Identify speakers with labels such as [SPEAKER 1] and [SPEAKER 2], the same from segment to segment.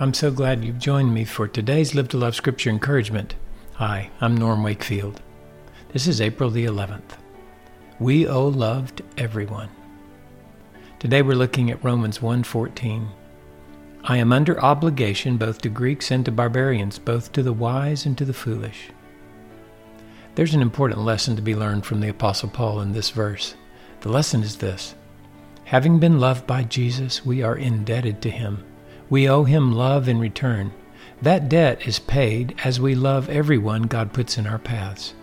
[SPEAKER 1] I'm so glad you've joined me for today's Live to Love Scripture Encouragement. Hi, I'm Norm Wakefield. This is April the 11th. We owe love to everyone. Today we're looking at Romans 1:14. I am under obligation both to Greeks and to barbarians, both to the wise and to the foolish. There's an important lesson to be learned from the apostle Paul in this verse. The lesson is this: Having been loved by Jesus, we are indebted to him. We owe him love in return. That debt is paid as we love everyone God puts in our paths.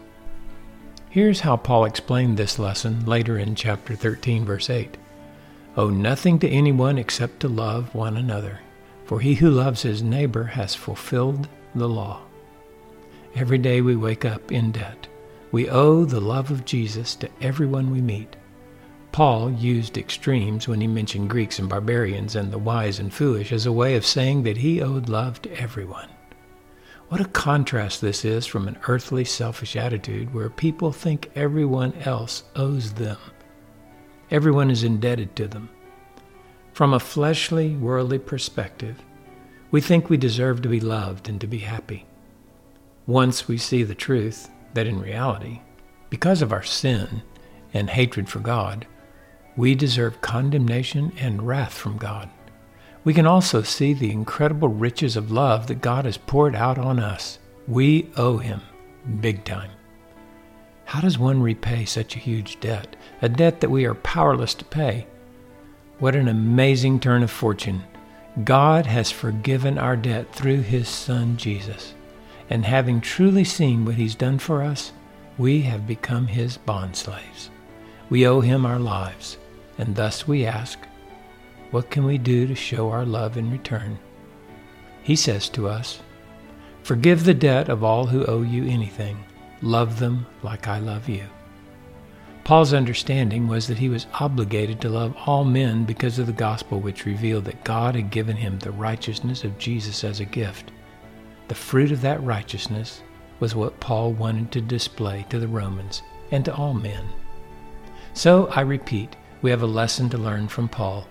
[SPEAKER 1] Here's how Paul explained this lesson later in chapter 13, verse 8. Owe nothing to anyone except to love one another, for he who loves his neighbor has fulfilled the law. Every day we wake up in debt. We owe the love of Jesus to everyone we meet. Paul used extremes when he mentioned Greeks and barbarians and the wise and foolish as a way of saying that he owed love to everyone. What a contrast this is from an earthly, selfish attitude where people think everyone else owes them. Everyone is indebted to them. From a fleshly, worldly perspective, we think we deserve to be loved and to be happy. Once we see the truth that in reality, because of our sin and hatred for God, we deserve condemnation and wrath from God. We can also see the incredible riches of love that God has poured out on us. We owe Him big time. How does one repay such a huge debt, a debt that we are powerless to pay? What an amazing turn of fortune. God has forgiven our debt through His Son Jesus. And having truly seen what He's done for us, we have become His bondslaves. We owe Him our lives. And thus we ask, what can we do to show our love in return? He says to us, Forgive the debt of all who owe you anything. Love them like I love you. Paul's understanding was that he was obligated to love all men because of the gospel, which revealed that God had given him the righteousness of Jesus as a gift. The fruit of that righteousness was what Paul wanted to display to the Romans and to all men. So I repeat, we have a lesson to learn from Paul.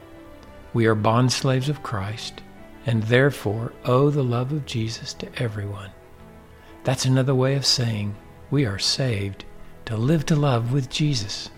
[SPEAKER 1] We are bondslaves of Christ and therefore owe the love of Jesus to everyone. That's another way of saying we are saved to live to love with Jesus.